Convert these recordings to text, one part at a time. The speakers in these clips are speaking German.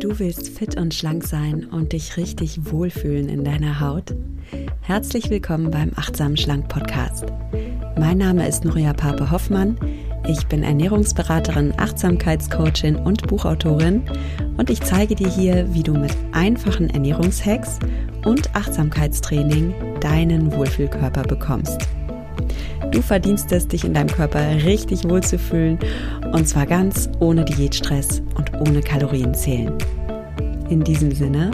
Du willst fit und schlank sein und dich richtig wohlfühlen in deiner Haut? Herzlich willkommen beim Achtsam Schlank Podcast. Mein Name ist Nuria Pape Hoffmann. Ich bin Ernährungsberaterin, Achtsamkeitscoachin und Buchautorin und ich zeige dir hier, wie du mit einfachen Ernährungshacks und Achtsamkeitstraining deinen Wohlfühlkörper bekommst. Du verdienst es, dich in deinem Körper richtig wohlzufühlen und zwar ganz ohne Diätstress und ohne Kalorienzählen. In diesem Sinne,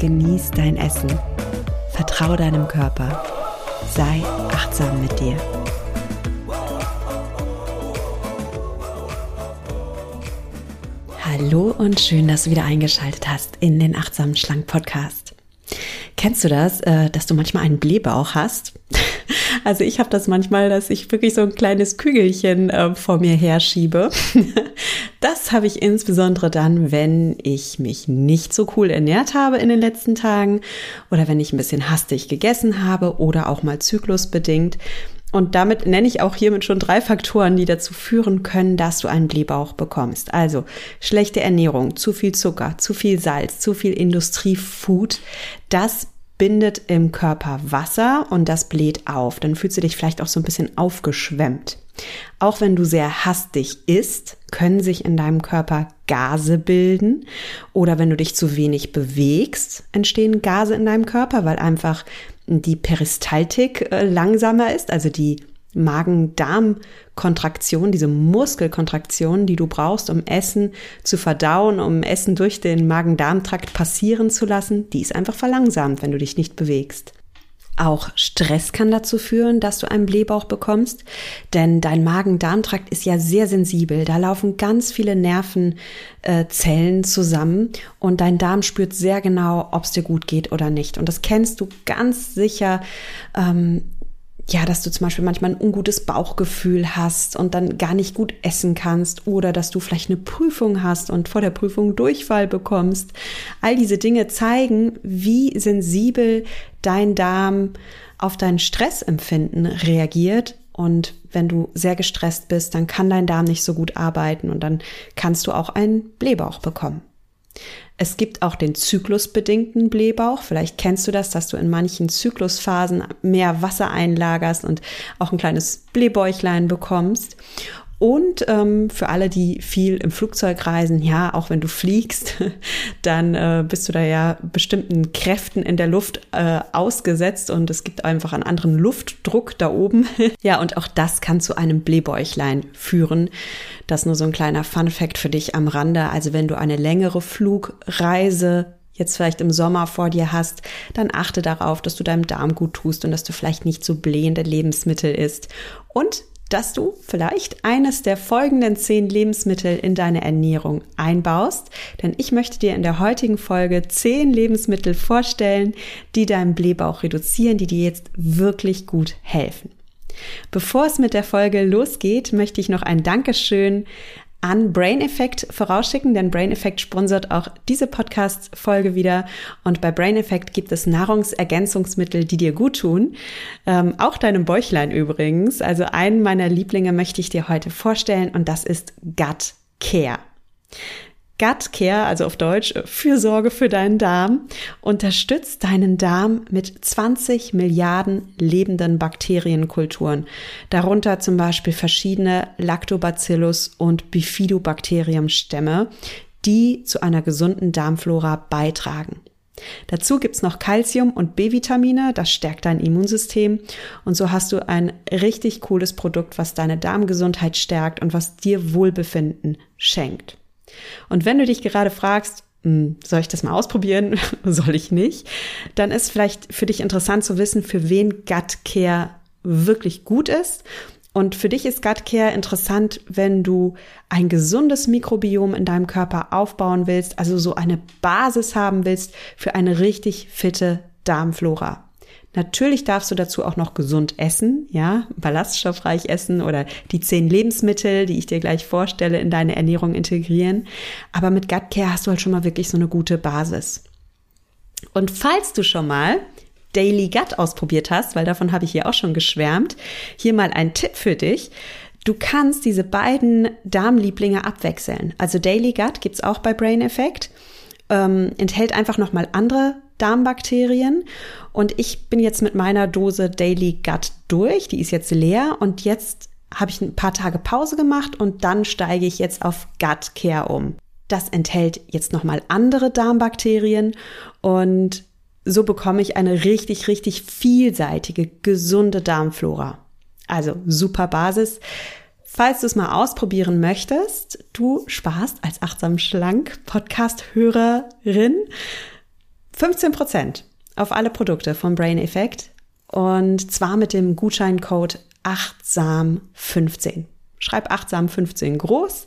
genieß dein Essen, vertraue deinem Körper, sei achtsam mit dir. Hallo und schön, dass du wieder eingeschaltet hast in den Achtsamen Schlank Podcast. Kennst du das, äh, dass du manchmal einen Blähbauch hast? Also ich habe das manchmal, dass ich wirklich so ein kleines Kügelchen äh, vor mir herschiebe. Das habe ich insbesondere dann, wenn ich mich nicht so cool ernährt habe in den letzten Tagen oder wenn ich ein bisschen hastig gegessen habe oder auch mal zyklusbedingt. Und damit nenne ich auch hiermit schon drei Faktoren, die dazu führen können, dass du einen Blähbauch bekommst. Also schlechte Ernährung, zu viel Zucker, zu viel Salz, zu viel Industriefood. Das bindet im Körper Wasser und das bläht auf. Dann fühlst du dich vielleicht auch so ein bisschen aufgeschwemmt. Auch wenn du sehr hastig isst, können sich in deinem Körper Gase bilden. Oder wenn du dich zu wenig bewegst, entstehen Gase in deinem Körper, weil einfach die Peristaltik äh, langsamer ist, also die Magen-Darm-Kontraktion, diese Muskelkontraktion, die du brauchst, um Essen zu verdauen, um Essen durch den Magen-Darm-Trakt passieren zu lassen, die ist einfach verlangsamt, wenn du dich nicht bewegst. Auch Stress kann dazu führen, dass du einen Blähbauch bekommst, denn dein Magen-Darm-Trakt ist ja sehr sensibel. Da laufen ganz viele Nervenzellen zusammen und dein Darm spürt sehr genau, ob es dir gut geht oder nicht. Und das kennst du ganz sicher. Ähm, ja, dass du zum Beispiel manchmal ein ungutes Bauchgefühl hast und dann gar nicht gut essen kannst oder dass du vielleicht eine Prüfung hast und vor der Prüfung Durchfall bekommst. All diese Dinge zeigen, wie sensibel dein Darm auf dein Stressempfinden reagiert und wenn du sehr gestresst bist, dann kann dein Darm nicht so gut arbeiten und dann kannst du auch einen Blähbauch bekommen. Es gibt auch den zyklusbedingten Blähbauch. Vielleicht kennst du das, dass du in manchen Zyklusphasen mehr Wasser einlagerst und auch ein kleines Blähbäuchlein bekommst. Und ähm, für alle, die viel im Flugzeug reisen, ja, auch wenn du fliegst, dann äh, bist du da ja bestimmten Kräften in der Luft äh, ausgesetzt und es gibt einfach einen anderen Luftdruck da oben. ja, und auch das kann zu einem Blähbäuchlein führen. Das nur so ein kleiner Fun Fact für dich am Rande. Also wenn du eine längere Flugreise jetzt vielleicht im Sommer vor dir hast, dann achte darauf, dass du deinem Darm gut tust und dass du vielleicht nicht so blähende Lebensmittel isst. Und dass du vielleicht eines der folgenden zehn Lebensmittel in deine Ernährung einbaust, denn ich möchte dir in der heutigen Folge zehn Lebensmittel vorstellen, die deinen Blähbauch reduzieren, die dir jetzt wirklich gut helfen. Bevor es mit der Folge losgeht, möchte ich noch ein Dankeschön an Brain Effect vorausschicken, denn Brain Effect sponsert auch diese Podcast-Folge wieder. Und bei Brain Effect gibt es Nahrungsergänzungsmittel, die dir gut tun. Ähm, auch deinem Bäuchlein übrigens. Also einen meiner Lieblinge möchte ich dir heute vorstellen und das ist Gut Care. Gut Care, also auf Deutsch Fürsorge für deinen Darm, unterstützt deinen Darm mit 20 Milliarden lebenden Bakterienkulturen, darunter zum Beispiel verschiedene Lactobacillus und Bifidobakteriumstämme, die zu einer gesunden Darmflora beitragen. Dazu gibt's noch Calcium und B-Vitamine, das stärkt dein Immunsystem und so hast du ein richtig cooles Produkt, was deine Darmgesundheit stärkt und was dir Wohlbefinden schenkt. Und wenn du dich gerade fragst, hm, soll ich das mal ausprobieren? soll ich nicht? Dann ist vielleicht für dich interessant zu wissen, für wen Gut Care wirklich gut ist. Und für dich ist Gut Care interessant, wenn du ein gesundes Mikrobiom in deinem Körper aufbauen willst, also so eine Basis haben willst für eine richtig fitte Darmflora. Natürlich darfst du dazu auch noch gesund essen, ja, ballaststoffreich essen oder die zehn Lebensmittel, die ich dir gleich vorstelle, in deine Ernährung integrieren. Aber mit Gut Care hast du halt schon mal wirklich so eine gute Basis. Und falls du schon mal Daily Gut ausprobiert hast, weil davon habe ich hier auch schon geschwärmt, hier mal ein Tipp für dich. Du kannst diese beiden Darmlieblinge abwechseln. Also Daily Gut gibt's auch bei Brain Effect ähm, enthält einfach nochmal andere Darmbakterien. Und ich bin jetzt mit meiner Dose Daily Gut durch. Die ist jetzt leer und jetzt habe ich ein paar Tage Pause gemacht und dann steige ich jetzt auf Gut Care um. Das enthält jetzt nochmal andere Darmbakterien und so bekomme ich eine richtig, richtig vielseitige, gesunde Darmflora. Also super Basis. Falls du es mal ausprobieren möchtest, du sparst als achtsam schlank Podcast-Hörerin 15% auf alle Produkte vom Brain Effect und zwar mit dem Gutscheincode achtsam15. Schreib achtsam15 groß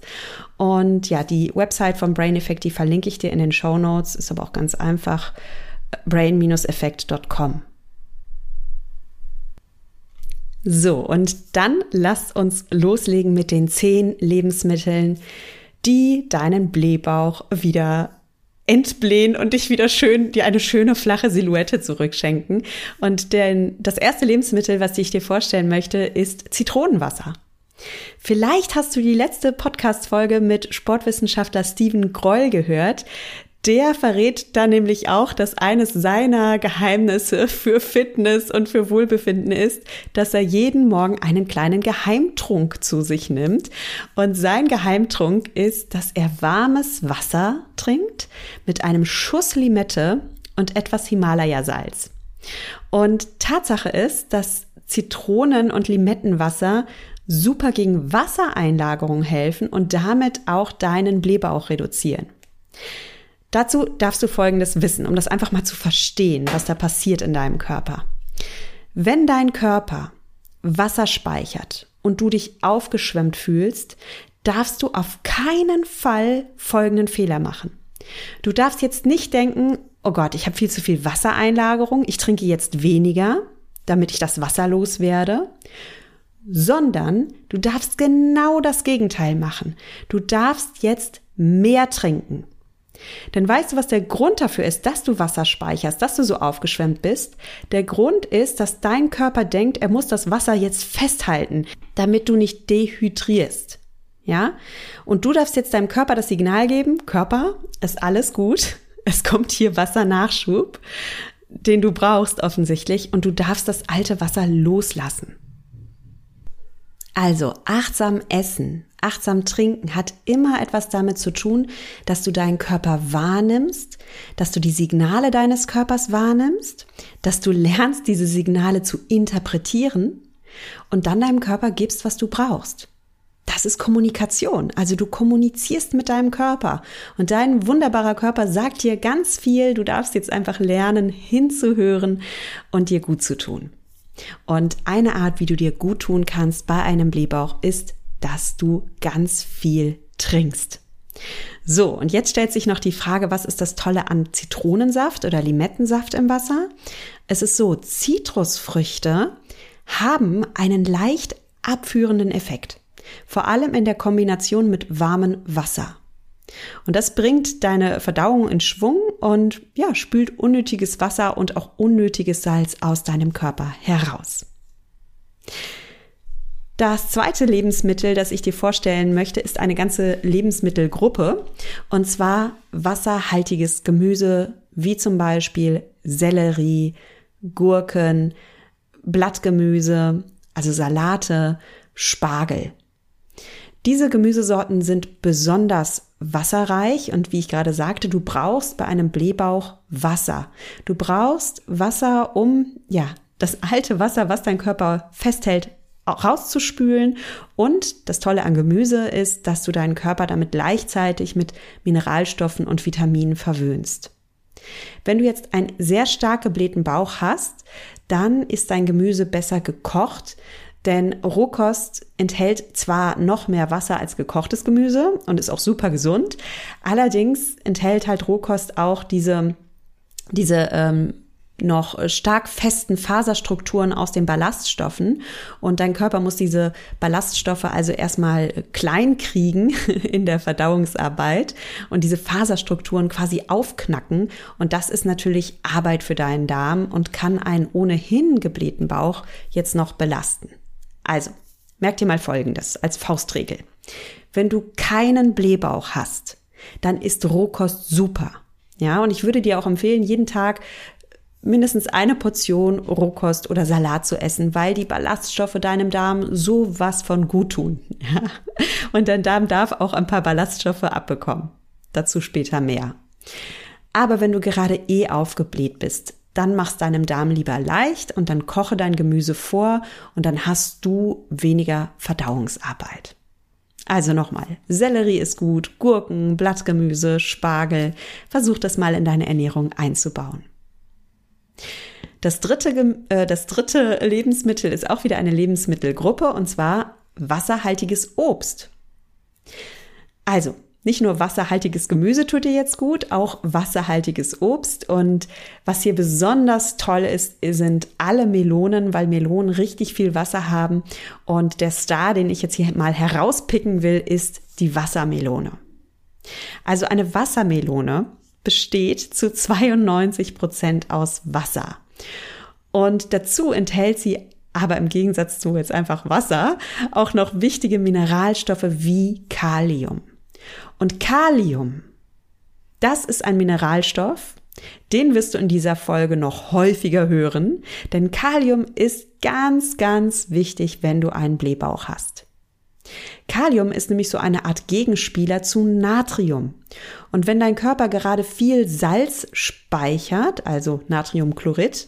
und ja, die Website vom Brain Effect, die verlinke ich dir in den Show Notes, ist aber auch ganz einfach brain-effekt.com. So, und dann lass uns loslegen mit den zehn Lebensmitteln, die deinen Blähbauch wieder entblähen und dich wieder schön, dir eine schöne flache Silhouette zurückschenken. Und denn das erste Lebensmittel, was ich dir vorstellen möchte, ist Zitronenwasser. Vielleicht hast du die letzte Podcast-Folge mit Sportwissenschaftler Steven Groll gehört. Der verrät da nämlich auch, dass eines seiner Geheimnisse für Fitness und für Wohlbefinden ist, dass er jeden Morgen einen kleinen Geheimtrunk zu sich nimmt. Und sein Geheimtrunk ist, dass er warmes Wasser trinkt mit einem Schuss Limette und etwas Himalaya-Salz. Und Tatsache ist, dass Zitronen- und Limettenwasser super gegen Wassereinlagerung helfen und damit auch deinen Blähbauch reduzieren. Dazu darfst du Folgendes wissen, um das einfach mal zu verstehen, was da passiert in deinem Körper. Wenn dein Körper Wasser speichert und du dich aufgeschwemmt fühlst, darfst du auf keinen Fall folgenden Fehler machen. Du darfst jetzt nicht denken, oh Gott, ich habe viel zu viel Wassereinlagerung, ich trinke jetzt weniger, damit ich das Wasser loswerde, sondern du darfst genau das Gegenteil machen. Du darfst jetzt mehr trinken. Denn weißt du, was der Grund dafür ist, dass du Wasser speicherst, dass du so aufgeschwemmt bist? Der Grund ist, dass dein Körper denkt, er muss das Wasser jetzt festhalten, damit du nicht dehydrierst. Ja? Und du darfst jetzt deinem Körper das Signal geben, Körper, ist alles gut. Es kommt hier Wassernachschub, den du brauchst offensichtlich, und du darfst das alte Wasser loslassen. Also achtsam essen, achtsam trinken hat immer etwas damit zu tun, dass du deinen Körper wahrnimmst, dass du die Signale deines Körpers wahrnimmst, dass du lernst, diese Signale zu interpretieren und dann deinem Körper gibst, was du brauchst. Das ist Kommunikation. Also du kommunizierst mit deinem Körper und dein wunderbarer Körper sagt dir ganz viel. Du darfst jetzt einfach lernen, hinzuhören und dir gut zu tun. Und eine Art, wie du dir gut tun kannst bei einem Blähbauch, ist, dass du ganz viel trinkst. So, und jetzt stellt sich noch die Frage, was ist das Tolle an Zitronensaft oder Limettensaft im Wasser? Es ist so, Zitrusfrüchte haben einen leicht abführenden Effekt. Vor allem in der Kombination mit warmem Wasser. Und das bringt deine Verdauung in Schwung und ja, spült unnötiges Wasser und auch unnötiges Salz aus deinem Körper heraus. Das zweite Lebensmittel, das ich dir vorstellen möchte, ist eine ganze Lebensmittelgruppe und zwar wasserhaltiges Gemüse wie zum Beispiel Sellerie, Gurken, Blattgemüse, also Salate, Spargel. Diese Gemüsesorten sind besonders wasserreich und wie ich gerade sagte, du brauchst bei einem Blähbauch Wasser. Du brauchst Wasser, um ja, das alte Wasser, was dein Körper festhält, rauszuspülen. Und das Tolle an Gemüse ist, dass du deinen Körper damit gleichzeitig mit Mineralstoffen und Vitaminen verwöhnst. Wenn du jetzt einen sehr stark geblähten Bauch hast, dann ist dein Gemüse besser gekocht, denn Rohkost enthält zwar noch mehr Wasser als gekochtes Gemüse und ist auch super gesund, allerdings enthält halt Rohkost auch diese, diese ähm, noch stark festen Faserstrukturen aus den Ballaststoffen und dein Körper muss diese Ballaststoffe also erstmal klein kriegen in der Verdauungsarbeit und diese Faserstrukturen quasi aufknacken und das ist natürlich Arbeit für deinen Darm und kann einen ohnehin geblähten Bauch jetzt noch belasten. Also, merk dir mal Folgendes als Faustregel. Wenn du keinen Blähbauch hast, dann ist Rohkost super. Ja, und ich würde dir auch empfehlen, jeden Tag mindestens eine Portion Rohkost oder Salat zu essen, weil die Ballaststoffe deinem Darm so was von gut tun. Und dein Darm darf auch ein paar Ballaststoffe abbekommen. Dazu später mehr. Aber wenn du gerade eh aufgebläht bist, dann machst deinem Darm lieber leicht und dann koche dein Gemüse vor und dann hast du weniger Verdauungsarbeit. Also nochmal, Sellerie ist gut, Gurken, Blattgemüse, Spargel. Versuch das mal in deine Ernährung einzubauen. Das dritte, äh, das dritte Lebensmittel ist auch wieder eine Lebensmittelgruppe und zwar wasserhaltiges Obst. Also, nicht nur wasserhaltiges Gemüse tut dir jetzt gut, auch wasserhaltiges Obst. Und was hier besonders toll ist, sind alle Melonen, weil Melonen richtig viel Wasser haben. Und der Star, den ich jetzt hier mal herauspicken will, ist die Wassermelone. Also eine Wassermelone besteht zu 92 Prozent aus Wasser. Und dazu enthält sie aber im Gegensatz zu jetzt einfach Wasser auch noch wichtige Mineralstoffe wie Kalium. Und Kalium, das ist ein Mineralstoff, den wirst du in dieser Folge noch häufiger hören, denn Kalium ist ganz, ganz wichtig, wenn du einen Blähbauch hast. Kalium ist nämlich so eine Art Gegenspieler zu Natrium. Und wenn dein Körper gerade viel Salz speichert, also Natriumchlorid,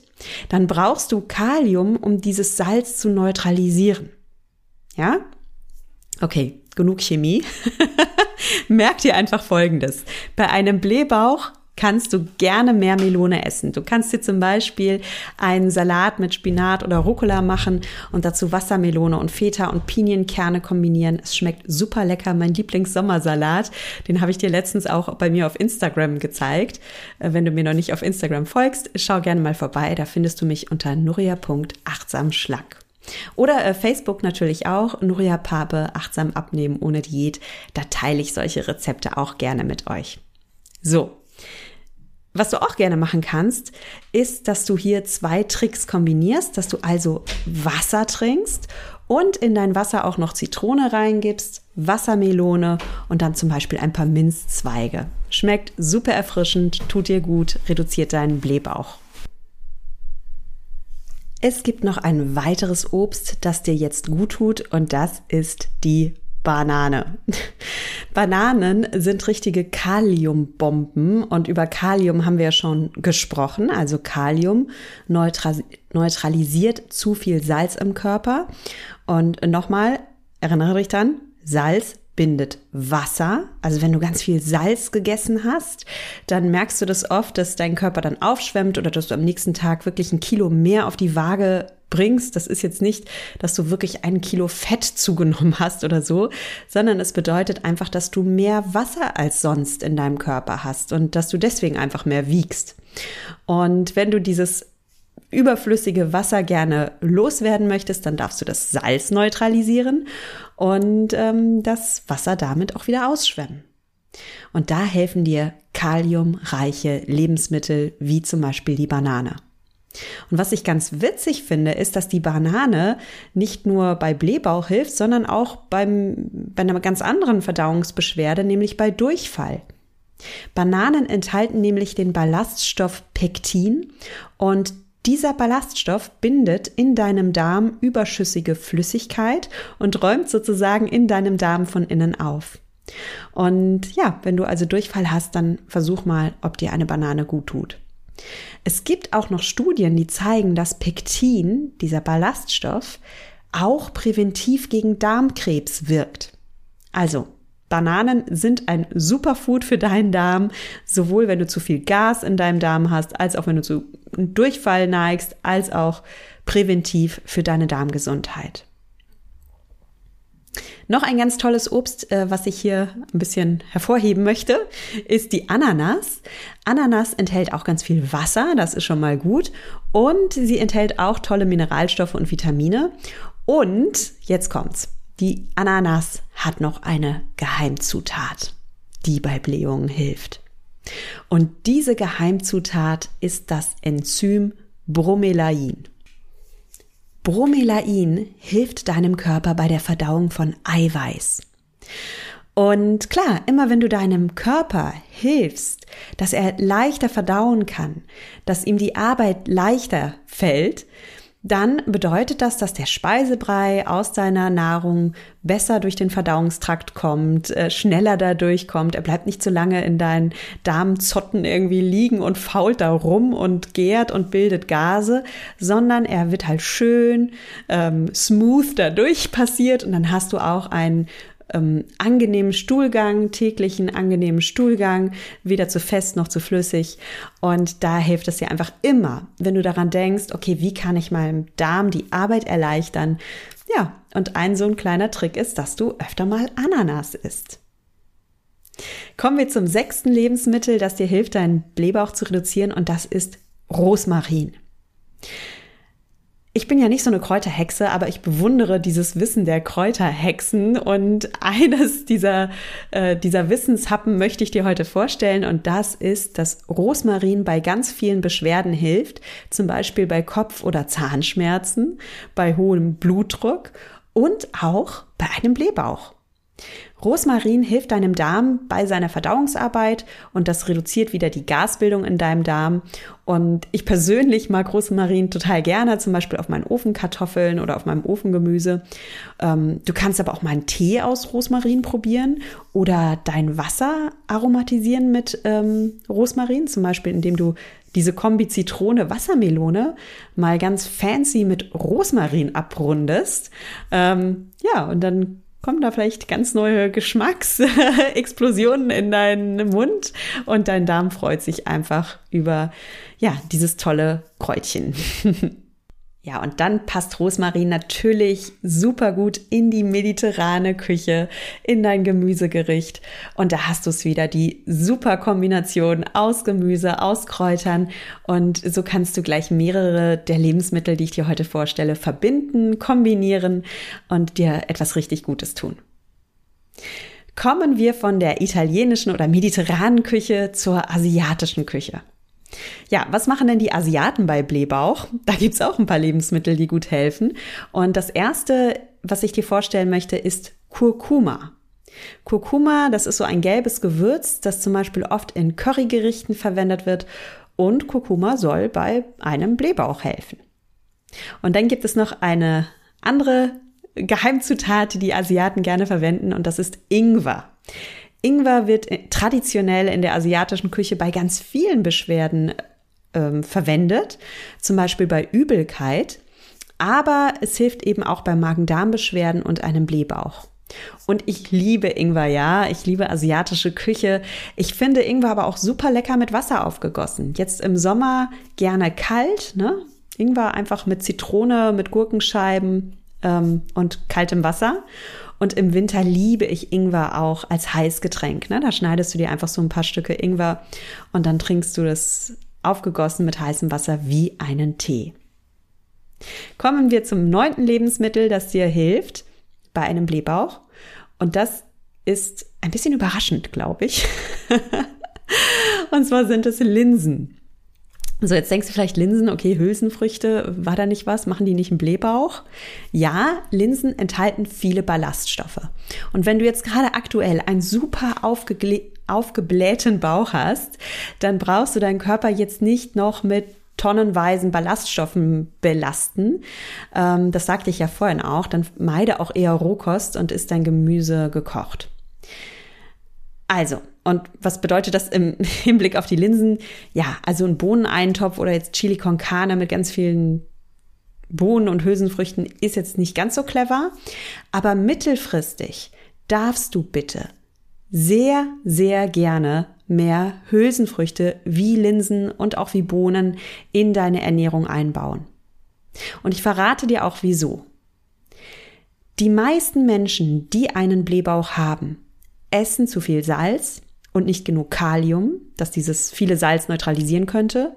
dann brauchst du Kalium, um dieses Salz zu neutralisieren. Ja? Okay, genug Chemie. Merk dir einfach Folgendes. Bei einem Blähbauch kannst du gerne mehr Melone essen. Du kannst dir zum Beispiel einen Salat mit Spinat oder Rucola machen und dazu Wassermelone und Feta und Pinienkerne kombinieren. Es schmeckt super lecker. Mein Lieblingssommersalat, den habe ich dir letztens auch bei mir auf Instagram gezeigt. Äh, wenn du mir noch nicht auf Instagram folgst, schau gerne mal vorbei. Da findest du mich unter nuria.achtsamschlank. Oder äh, Facebook natürlich auch, Nuria Pape, achtsam abnehmen ohne Diät. Da teile ich solche Rezepte auch gerne mit euch. So, was du auch gerne machen kannst, ist, dass du hier zwei Tricks kombinierst, dass du also Wasser trinkst und in dein Wasser auch noch Zitrone reingibst, Wassermelone und dann zum Beispiel ein paar Minzzweige. Schmeckt super erfrischend, tut dir gut, reduziert deinen Blähbauch. Es gibt noch ein weiteres Obst, das dir jetzt gut tut und das ist die Banane. Bananen sind richtige Kaliumbomben und über Kalium haben wir ja schon gesprochen. Also Kalium neutralisiert zu viel Salz im Körper. Und nochmal, erinnere dich dann, Salz bindet Wasser. Also wenn du ganz viel Salz gegessen hast, dann merkst du das oft, dass dein Körper dann aufschwemmt oder dass du am nächsten Tag wirklich ein Kilo mehr auf die Waage bringst. Das ist jetzt nicht, dass du wirklich ein Kilo Fett zugenommen hast oder so, sondern es bedeutet einfach, dass du mehr Wasser als sonst in deinem Körper hast und dass du deswegen einfach mehr wiegst. Und wenn du dieses überflüssige Wasser gerne loswerden möchtest, dann darfst du das Salz neutralisieren und ähm, das Wasser damit auch wieder ausschwemmen. Und da helfen dir kaliumreiche Lebensmittel wie zum Beispiel die Banane. Und was ich ganz witzig finde, ist, dass die Banane nicht nur bei Blähbauch hilft, sondern auch beim, bei einer ganz anderen Verdauungsbeschwerde, nämlich bei Durchfall. Bananen enthalten nämlich den Ballaststoff Pektin und dieser Ballaststoff bindet in deinem Darm überschüssige Flüssigkeit und räumt sozusagen in deinem Darm von innen auf. Und ja, wenn du also Durchfall hast, dann versuch mal, ob dir eine Banane gut tut. Es gibt auch noch Studien, die zeigen, dass Pektin, dieser Ballaststoff, auch präventiv gegen Darmkrebs wirkt. Also, Bananen sind ein Superfood für deinen Darm, sowohl wenn du zu viel Gas in deinem Darm hast, als auch wenn du zu Durchfall neigst, als auch präventiv für deine Darmgesundheit. Noch ein ganz tolles Obst, äh, was ich hier ein bisschen hervorheben möchte, ist die Ananas. Ananas enthält auch ganz viel Wasser, das ist schon mal gut. Und sie enthält auch tolle Mineralstoffe und Vitamine. Und jetzt kommt's. Die Ananas hat noch eine Geheimzutat, die bei Blähungen hilft. Und diese Geheimzutat ist das Enzym Bromelain. Bromelain hilft deinem Körper bei der Verdauung von Eiweiß. Und klar, immer wenn du deinem Körper hilfst, dass er leichter verdauen kann, dass ihm die Arbeit leichter fällt, dann bedeutet das, dass der Speisebrei aus deiner Nahrung besser durch den Verdauungstrakt kommt, äh, schneller da durchkommt. Er bleibt nicht so lange in deinen Darmzotten irgendwie liegen und fault da rum und gärt und bildet Gase, sondern er wird halt schön ähm, smooth dadurch passiert und dann hast du auch einen ähm, angenehmen Stuhlgang, täglichen angenehmen Stuhlgang, weder zu fest noch zu flüssig. Und da hilft es dir einfach immer, wenn du daran denkst, okay, wie kann ich meinem Darm die Arbeit erleichtern? Ja, und ein so ein kleiner Trick ist, dass du öfter mal Ananas isst. Kommen wir zum sechsten Lebensmittel, das dir hilft, deinen Blähbauch zu reduzieren, und das ist Rosmarin. Ich bin ja nicht so eine Kräuterhexe, aber ich bewundere dieses Wissen der Kräuterhexen und eines dieser, äh, dieser Wissenshappen möchte ich dir heute vorstellen und das ist, dass Rosmarin bei ganz vielen Beschwerden hilft, zum Beispiel bei Kopf- oder Zahnschmerzen, bei hohem Blutdruck und auch bei einem Blähbauch. Rosmarin hilft deinem Darm bei seiner Verdauungsarbeit und das reduziert wieder die Gasbildung in deinem Darm. Und ich persönlich mag Rosmarin total gerne, zum Beispiel auf meinen Ofenkartoffeln oder auf meinem Ofengemüse. Ähm, du kannst aber auch mal einen Tee aus Rosmarin probieren oder dein Wasser aromatisieren mit ähm, Rosmarin, zum Beispiel indem du diese Kombi Zitrone Wassermelone mal ganz fancy mit Rosmarin abrundest. Ähm, ja, und dann kommen da vielleicht ganz neue Geschmacksexplosionen in deinen Mund und dein Darm freut sich einfach über ja, dieses tolle Kräutchen. Ja, und dann passt Rosmarin natürlich super gut in die mediterrane Küche, in dein Gemüsegericht. Und da hast du es wieder, die super Kombination aus Gemüse, aus Kräutern. Und so kannst du gleich mehrere der Lebensmittel, die ich dir heute vorstelle, verbinden, kombinieren und dir etwas richtig Gutes tun. Kommen wir von der italienischen oder mediterranen Küche zur asiatischen Küche. Ja, was machen denn die Asiaten bei Blähbauch? Da gibt's auch ein paar Lebensmittel, die gut helfen. Und das erste, was ich dir vorstellen möchte, ist Kurkuma. Kurkuma, das ist so ein gelbes Gewürz, das zum Beispiel oft in Currygerichten verwendet wird. Und Kurkuma soll bei einem Blähbauch helfen. Und dann gibt es noch eine andere Geheimzutat, die die Asiaten gerne verwenden, und das ist Ingwer. Ingwer wird traditionell in der asiatischen Küche bei ganz vielen Beschwerden ähm, verwendet, zum Beispiel bei Übelkeit, aber es hilft eben auch bei Magen-Darm-Beschwerden und einem Blähbauch. Und ich liebe Ingwer, ja. Ich liebe asiatische Küche. Ich finde Ingwer aber auch super lecker mit Wasser aufgegossen. Jetzt im Sommer gerne kalt, ne? Ingwer einfach mit Zitrone, mit Gurkenscheiben ähm, und kaltem Wasser. Und im Winter liebe ich Ingwer auch als Heißgetränk. Ne? Da schneidest du dir einfach so ein paar Stücke Ingwer und dann trinkst du das aufgegossen mit heißem Wasser wie einen Tee. Kommen wir zum neunten Lebensmittel, das dir hilft bei einem Blähbauch. Und das ist ein bisschen überraschend, glaube ich. und zwar sind es Linsen. So, jetzt denkst du vielleicht Linsen, okay, Hülsenfrüchte, war da nicht was? Machen die nicht einen Blähbauch? Ja, Linsen enthalten viele Ballaststoffe. Und wenn du jetzt gerade aktuell einen super aufgeblähten Bauch hast, dann brauchst du deinen Körper jetzt nicht noch mit tonnenweisen Ballaststoffen belasten. Ähm, das sagte ich ja vorhin auch. Dann meide auch eher Rohkost und isst dein Gemüse gekocht. Also, und was bedeutet das im Hinblick auf die Linsen? Ja, also ein Bohneneintopf oder jetzt Chili con Carne mit ganz vielen Bohnen und Hülsenfrüchten ist jetzt nicht ganz so clever, aber mittelfristig darfst du bitte sehr, sehr gerne mehr Hülsenfrüchte wie Linsen und auch wie Bohnen in deine Ernährung einbauen. Und ich verrate dir auch wieso. Die meisten Menschen, die einen Blähbauch haben, essen zu viel Salz und nicht genug Kalium, das dieses viele Salz neutralisieren könnte.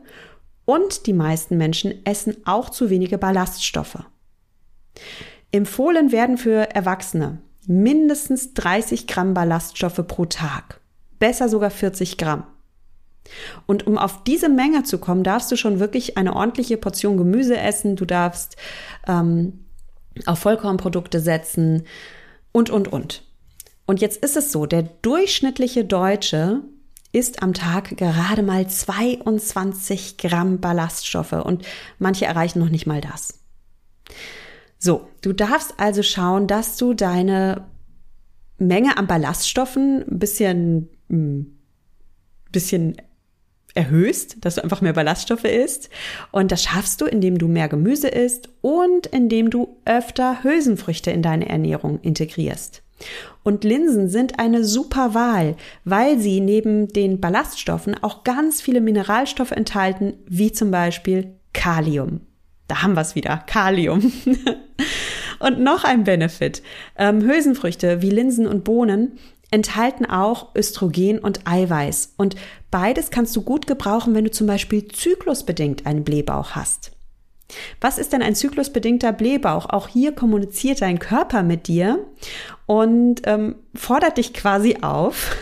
Und die meisten Menschen essen auch zu wenige Ballaststoffe. Empfohlen werden für Erwachsene mindestens 30 Gramm Ballaststoffe pro Tag. Besser sogar 40 Gramm. Und um auf diese Menge zu kommen, darfst du schon wirklich eine ordentliche Portion Gemüse essen. Du darfst ähm, auf Vollkornprodukte setzen und, und, und. Und jetzt ist es so, der durchschnittliche Deutsche isst am Tag gerade mal 22 Gramm Ballaststoffe und manche erreichen noch nicht mal das. So, du darfst also schauen, dass du deine Menge an Ballaststoffen ein bisschen, hm, bisschen erhöhst, dass du einfach mehr Ballaststoffe isst. Und das schaffst du, indem du mehr Gemüse isst und indem du öfter Hülsenfrüchte in deine Ernährung integrierst. Und Linsen sind eine super Wahl, weil sie neben den Ballaststoffen auch ganz viele Mineralstoffe enthalten, wie zum Beispiel Kalium. Da haben wir es wieder, Kalium. und noch ein Benefit. Ähm, Hülsenfrüchte wie Linsen und Bohnen enthalten auch Östrogen und Eiweiß. Und beides kannst du gut gebrauchen, wenn du zum Beispiel zyklusbedingt einen Blähbauch hast. Was ist denn ein zyklusbedingter Blähbauch? Auch hier kommuniziert dein Körper mit dir und ähm, fordert dich quasi auf,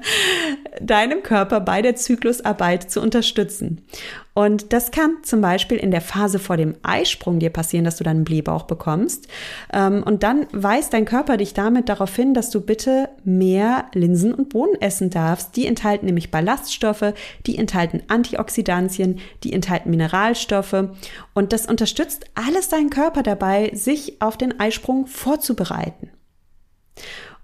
deinem Körper bei der Zyklusarbeit zu unterstützen. Und das kann zum Beispiel in der Phase vor dem Eisprung dir passieren, dass du dann einen Blähbauch bekommst. Ähm, und dann weist dein Körper dich damit darauf hin, dass du bitte mehr Linsen und Bohnen essen darfst. Die enthalten nämlich Ballaststoffe, die enthalten Antioxidantien, die enthalten Mineralstoffe. Und das unterstützt alles deinen Körper dabei, sich auf den Eisprung vorzubereiten.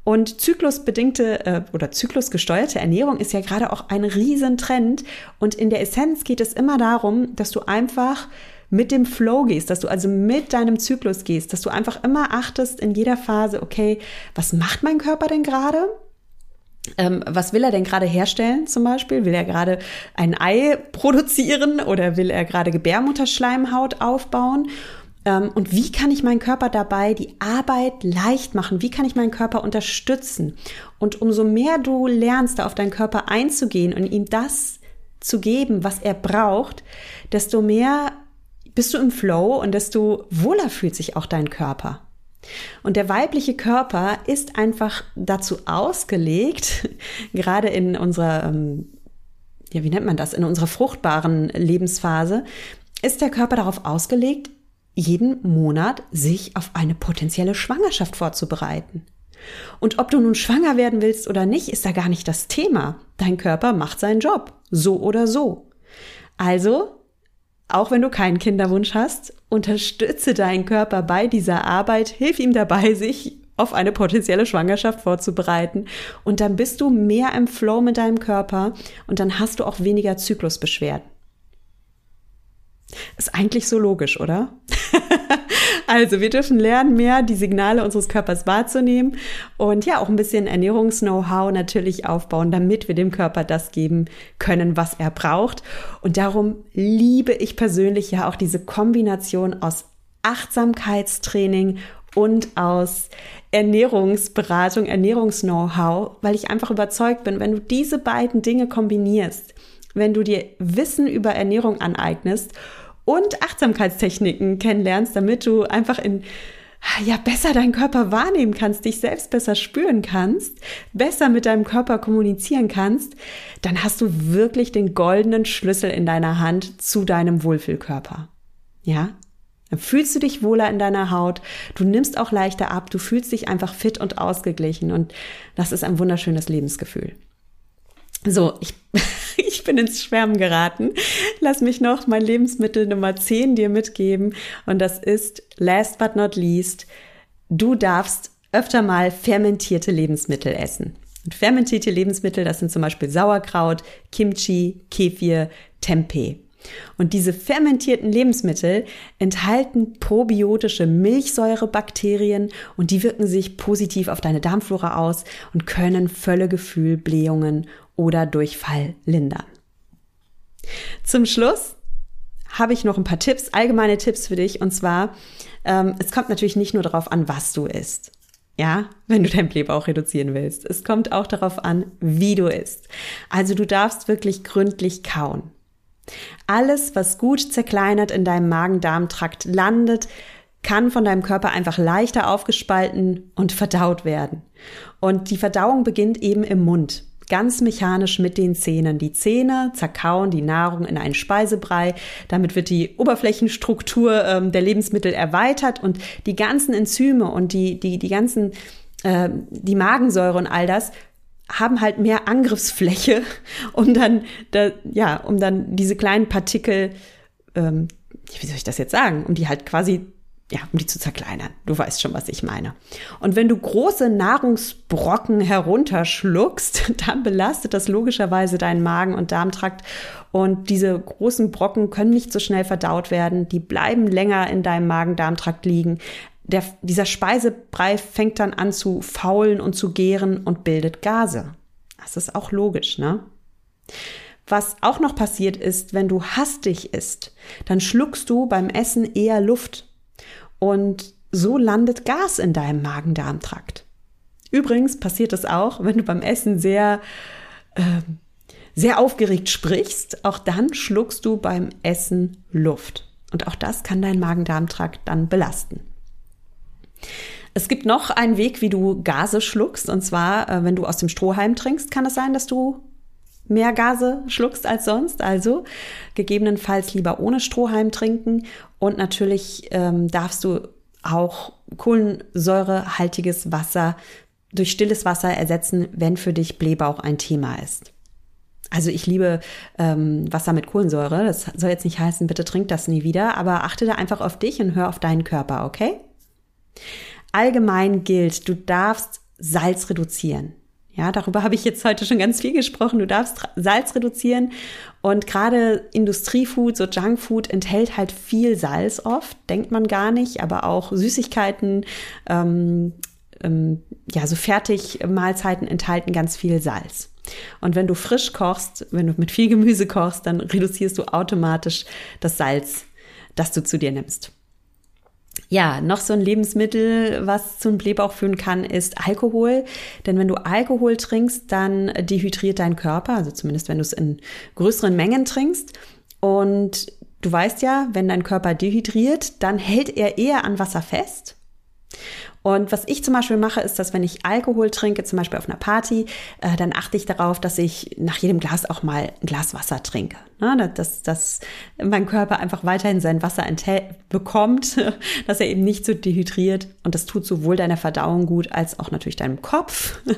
Und zyklusbedingte äh, oder zyklusgesteuerte Ernährung ist ja gerade auch ein Riesentrend. Und in der Essenz geht es immer darum, dass du einfach mit dem Flow gehst, dass du also mit deinem Zyklus gehst, dass du einfach immer achtest in jeder Phase, okay, was macht mein Körper denn gerade? Ähm, was will er denn gerade herstellen zum Beispiel? Will er gerade ein Ei produzieren oder will er gerade Gebärmutterschleimhaut aufbauen? Ähm, und wie kann ich meinen Körper dabei die Arbeit leicht machen? Wie kann ich meinen Körper unterstützen? Und umso mehr du lernst, da auf deinen Körper einzugehen und ihm das zu geben, was er braucht, desto mehr bist du im Flow und desto wohler fühlt sich auch dein Körper. Und der weibliche Körper ist einfach dazu ausgelegt, gerade in unserer, ähm, ja, wie nennt man das, in unserer fruchtbaren Lebensphase, ist der Körper darauf ausgelegt, jeden Monat sich auf eine potenzielle Schwangerschaft vorzubereiten. Und ob du nun schwanger werden willst oder nicht, ist da gar nicht das Thema. Dein Körper macht seinen Job, so oder so. Also, auch wenn du keinen Kinderwunsch hast, unterstütze deinen Körper bei dieser Arbeit, hilf ihm dabei, sich auf eine potenzielle Schwangerschaft vorzubereiten. Und dann bist du mehr im Flow mit deinem Körper und dann hast du auch weniger Zyklusbeschwerden. Ist eigentlich so logisch, oder? also, wir dürfen lernen, mehr die Signale unseres Körpers wahrzunehmen und ja, auch ein bisschen Ernährungs-Know-how natürlich aufbauen, damit wir dem Körper das geben können, was er braucht. Und darum liebe ich persönlich ja auch diese Kombination aus Achtsamkeitstraining und aus Ernährungsberatung, Ernährungs-Know-how, weil ich einfach überzeugt bin, wenn du diese beiden Dinge kombinierst, wenn du dir Wissen über Ernährung aneignest und Achtsamkeitstechniken kennenlernst, damit du einfach in ja, besser deinen Körper wahrnehmen kannst, dich selbst besser spüren kannst, besser mit deinem Körper kommunizieren kannst, dann hast du wirklich den goldenen Schlüssel in deiner Hand zu deinem Wohlfühlkörper. Ja? Dann fühlst du dich wohler in deiner Haut, du nimmst auch leichter ab, du fühlst dich einfach fit und ausgeglichen und das ist ein wunderschönes Lebensgefühl. So, ich, ich bin ins Schwärmen geraten. Lass mich noch mein Lebensmittel Nummer 10 dir mitgeben. Und das ist, last but not least, du darfst öfter mal fermentierte Lebensmittel essen. Und fermentierte Lebensmittel, das sind zum Beispiel Sauerkraut, Kimchi, Kefir, Tempeh. Und diese fermentierten Lebensmittel enthalten probiotische Milchsäurebakterien und die wirken sich positiv auf deine Darmflora aus und können Völlegefühl, Blähungen oder Durchfall lindern. Zum Schluss habe ich noch ein paar Tipps, allgemeine Tipps für dich. Und zwar, ähm, es kommt natürlich nicht nur darauf an, was du isst. Ja, wenn du deinen Blähbauch reduzieren willst. Es kommt auch darauf an, wie du isst. Also du darfst wirklich gründlich kauen. Alles, was gut zerkleinert in deinem Magen-Darm-Trakt landet, kann von deinem Körper einfach leichter aufgespalten und verdaut werden. Und die Verdauung beginnt eben im Mund ganz mechanisch mit den Zähnen. Die Zähne zerkauen die Nahrung in einen Speisebrei. Damit wird die Oberflächenstruktur ähm, der Lebensmittel erweitert und die ganzen Enzyme und die, die, die ganzen äh, die Magensäure und all das haben halt mehr Angriffsfläche, um dann, da, ja, um dann diese kleinen Partikel, ähm, wie soll ich das jetzt sagen, um die halt quasi ja, um die zu zerkleinern. Du weißt schon, was ich meine. Und wenn du große Nahrungsbrocken herunterschluckst, dann belastet das logischerweise deinen Magen- und Darmtrakt. Und diese großen Brocken können nicht so schnell verdaut werden. Die bleiben länger in deinem Magen-Darmtrakt liegen. Der, dieser Speisebrei fängt dann an zu faulen und zu gären und bildet Gase. Das ist auch logisch, ne? Was auch noch passiert ist, wenn du hastig isst, dann schluckst du beim Essen eher Luft und so landet Gas in deinem Magen-Darm-Trakt. Übrigens passiert es auch, wenn du beim Essen sehr, äh, sehr aufgeregt sprichst. Auch dann schluckst du beim Essen Luft. Und auch das kann dein Magen-Darm-Trakt dann belasten. Es gibt noch einen Weg, wie du Gase schluckst. Und zwar, äh, wenn du aus dem Strohhalm trinkst, kann es sein, dass du mehr Gase schluckst als sonst. Also gegebenenfalls lieber ohne Strohhalm trinken. Und natürlich ähm, darfst du auch kohlensäurehaltiges Wasser durch stilles Wasser ersetzen, wenn für dich Blähbauch ein Thema ist. Also ich liebe ähm, Wasser mit Kohlensäure. Das soll jetzt nicht heißen, bitte trink das nie wieder, aber achte da einfach auf dich und hör auf deinen Körper, okay? Allgemein gilt, du darfst Salz reduzieren. Ja, darüber habe ich jetzt heute schon ganz viel gesprochen. Du darfst Salz reduzieren und gerade Industriefood, so Junkfood enthält halt viel Salz oft, denkt man gar nicht, aber auch Süßigkeiten, ähm, ähm, ja, so Fertigmahlzeiten enthalten ganz viel Salz. Und wenn du frisch kochst, wenn du mit viel Gemüse kochst, dann reduzierst du automatisch das Salz, das du zu dir nimmst. Ja, noch so ein Lebensmittel, was zum Blähbauch führen kann, ist Alkohol. Denn wenn du Alkohol trinkst, dann dehydriert dein Körper, also zumindest wenn du es in größeren Mengen trinkst. Und du weißt ja, wenn dein Körper dehydriert, dann hält er eher an Wasser fest. Und was ich zum Beispiel mache, ist, dass wenn ich Alkohol trinke, zum Beispiel auf einer Party, äh, dann achte ich darauf, dass ich nach jedem Glas auch mal ein Glas Wasser trinke. Ne? Dass, dass mein Körper einfach weiterhin sein Wasser bekommt, dass er eben nicht so dehydriert. Und das tut sowohl deiner Verdauung gut als auch natürlich deinem Kopf.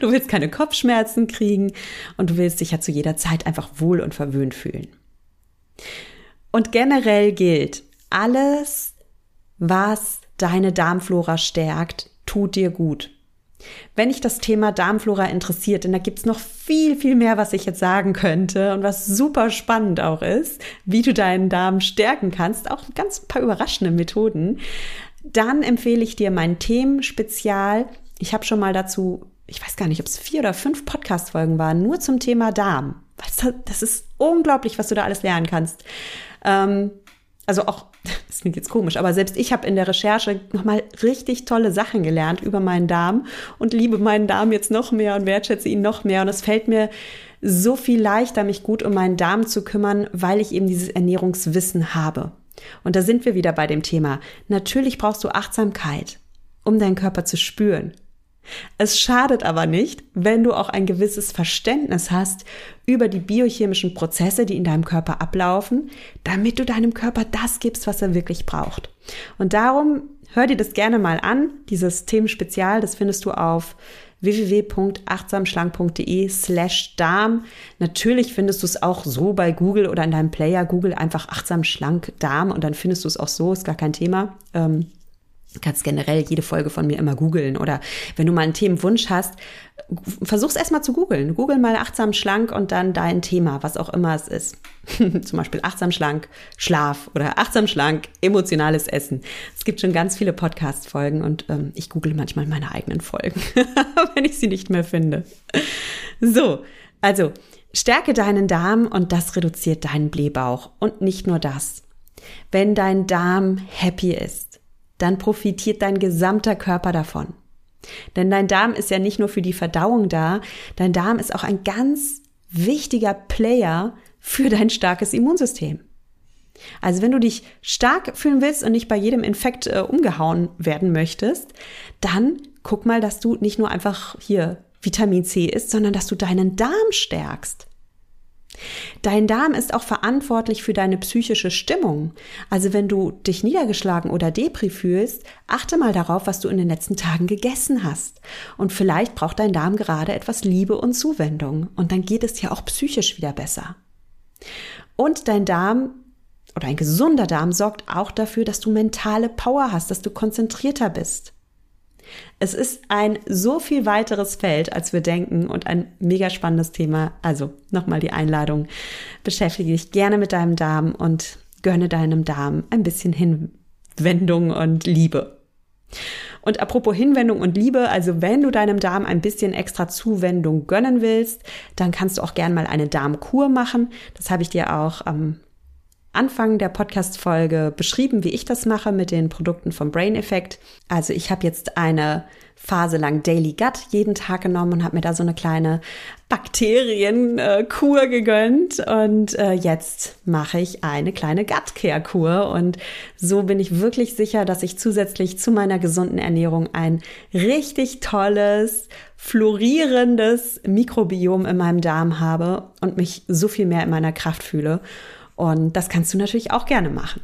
Du willst keine Kopfschmerzen kriegen und du willst dich ja zu jeder Zeit einfach wohl und verwöhnt fühlen. Und generell gilt, alles, was deine Darmflora stärkt, tut dir gut. Wenn dich das Thema Darmflora interessiert, denn da gibt's noch viel, viel mehr, was ich jetzt sagen könnte und was super spannend auch ist, wie du deinen Darm stärken kannst, auch ganz paar überraschende Methoden, dann empfehle ich dir mein Themenspezial. Ich habe schon mal dazu, ich weiß gar nicht, ob es vier oder fünf Podcast-Folgen waren, nur zum Thema Darm. Das ist unglaublich, was du da alles lernen kannst. Ähm, also auch, das klingt jetzt komisch, aber selbst ich habe in der Recherche nochmal richtig tolle Sachen gelernt über meinen Darm und liebe meinen Darm jetzt noch mehr und wertschätze ihn noch mehr. Und es fällt mir so viel leichter, mich gut um meinen Darm zu kümmern, weil ich eben dieses Ernährungswissen habe. Und da sind wir wieder bei dem Thema. Natürlich brauchst du Achtsamkeit, um deinen Körper zu spüren. Es schadet aber nicht, wenn du auch ein gewisses Verständnis hast über die biochemischen Prozesse, die in deinem Körper ablaufen, damit du deinem Körper das gibst, was er wirklich braucht. Und darum hör dir das gerne mal an, dieses Themenspezial, das findest du auf www.achtsamschlank.de slash Darm. Natürlich findest du es auch so bei Google oder in deinem Player. Google einfach achtsam schlank Darm und dann findest du es auch so, ist gar kein Thema. Ähm, kannst generell jede Folge von mir immer googeln oder wenn du mal einen Themenwunsch hast, versuch's erstmal zu googeln. Google mal achtsam schlank und dann dein Thema, was auch immer es ist. Zum Beispiel achtsam schlank, Schlaf oder achtsam schlank, emotionales Essen. Es gibt schon ganz viele Podcast-Folgen und ähm, ich google manchmal meine eigenen Folgen, wenn ich sie nicht mehr finde. So, also stärke deinen Darm und das reduziert deinen Blähbauch. Und nicht nur das. Wenn dein Darm happy ist, dann profitiert dein gesamter Körper davon. Denn dein Darm ist ja nicht nur für die Verdauung da, dein Darm ist auch ein ganz wichtiger Player für dein starkes Immunsystem. Also wenn du dich stark fühlen willst und nicht bei jedem Infekt äh, umgehauen werden möchtest, dann guck mal, dass du nicht nur einfach hier Vitamin C isst, sondern dass du deinen Darm stärkst. Dein Darm ist auch verantwortlich für deine psychische Stimmung. Also wenn du dich niedergeschlagen oder depri fühlst, achte mal darauf, was du in den letzten Tagen gegessen hast. Und vielleicht braucht dein Darm gerade etwas Liebe und Zuwendung. Und dann geht es dir auch psychisch wieder besser. Und dein Darm oder ein gesunder Darm sorgt auch dafür, dass du mentale Power hast, dass du konzentrierter bist. Es ist ein so viel weiteres Feld, als wir denken und ein mega spannendes Thema. Also nochmal die Einladung. Beschäftige dich gerne mit deinem Darm und gönne deinem Darm ein bisschen Hinwendung und Liebe. Und apropos Hinwendung und Liebe, also wenn du deinem Darm ein bisschen extra Zuwendung gönnen willst, dann kannst du auch gern mal eine Darmkur machen. Das habe ich dir auch am Anfang der Podcast-Folge beschrieben, wie ich das mache mit den Produkten vom Brain Effect. Also ich habe jetzt eine Phase lang Daily Gut jeden Tag genommen und habe mir da so eine kleine Bakterienkur gegönnt und äh, jetzt mache ich eine kleine Gut Care Kur und so bin ich wirklich sicher, dass ich zusätzlich zu meiner gesunden Ernährung ein richtig tolles florierendes Mikrobiom in meinem Darm habe und mich so viel mehr in meiner Kraft fühle. Und das kannst du natürlich auch gerne machen.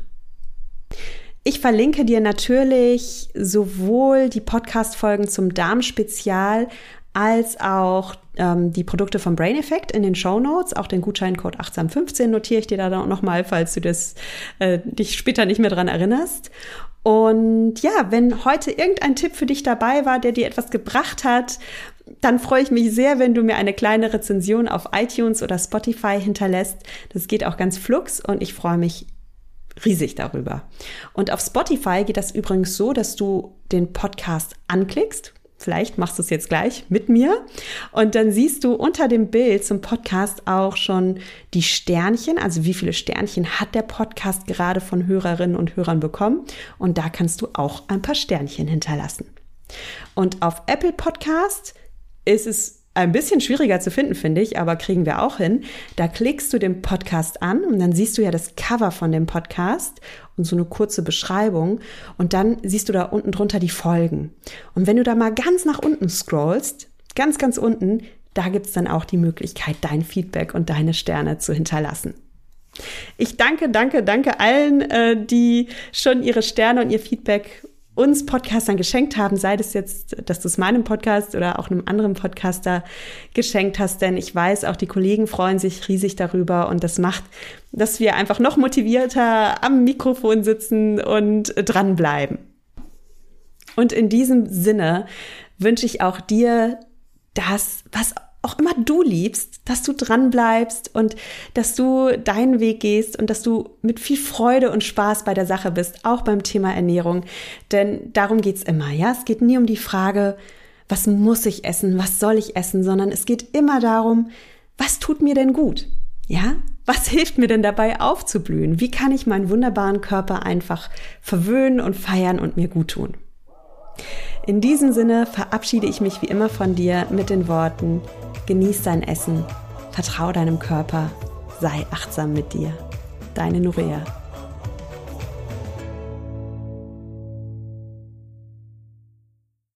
Ich verlinke dir natürlich sowohl die Podcast-Folgen zum Darmspezial als auch ähm, die Produkte vom Brain Effect in den Show Notes. Auch den Gutscheincode 815 notiere ich dir da nochmal, falls du das, äh, dich später nicht mehr dran erinnerst. Und ja, wenn heute irgendein Tipp für dich dabei war, der dir etwas gebracht hat, dann freue ich mich sehr, wenn du mir eine kleine Rezension auf iTunes oder Spotify hinterlässt. Das geht auch ganz flugs und ich freue mich riesig darüber. Und auf Spotify geht das übrigens so, dass du den Podcast anklickst. Vielleicht machst du es jetzt gleich mit mir. Und dann siehst du unter dem Bild zum Podcast auch schon die Sternchen, also wie viele Sternchen hat der Podcast gerade von Hörerinnen und Hörern bekommen. Und da kannst du auch ein paar Sternchen hinterlassen. Und auf Apple Podcast ist es ein bisschen schwieriger zu finden, finde ich, aber kriegen wir auch hin. Da klickst du den Podcast an und dann siehst du ja das Cover von dem Podcast und so eine kurze Beschreibung und dann siehst du da unten drunter die Folgen. Und wenn du da mal ganz nach unten scrollst, ganz, ganz unten, da gibt's dann auch die Möglichkeit, dein Feedback und deine Sterne zu hinterlassen. Ich danke, danke, danke allen, äh, die schon ihre Sterne und ihr Feedback uns Podcastern geschenkt haben, sei das jetzt, dass du es meinem Podcast oder auch einem anderen Podcaster geschenkt hast, denn ich weiß, auch die Kollegen freuen sich riesig darüber und das macht, dass wir einfach noch motivierter am Mikrofon sitzen und dranbleiben. Und in diesem Sinne wünsche ich auch dir das, was auch immer du liebst, dass du dran bleibst und dass du deinen Weg gehst und dass du mit viel Freude und Spaß bei der Sache bist, auch beim Thema Ernährung. Denn darum geht's immer, ja? Es geht nie um die Frage, was muss ich essen, was soll ich essen, sondern es geht immer darum, was tut mir denn gut? Ja? Was hilft mir denn dabei aufzublühen? Wie kann ich meinen wunderbaren Körper einfach verwöhnen und feiern und mir gut tun? In diesem Sinne verabschiede ich mich wie immer von dir mit den Worten, Genieß dein Essen, vertrau deinem Körper, sei achtsam mit dir. Deine Nurea.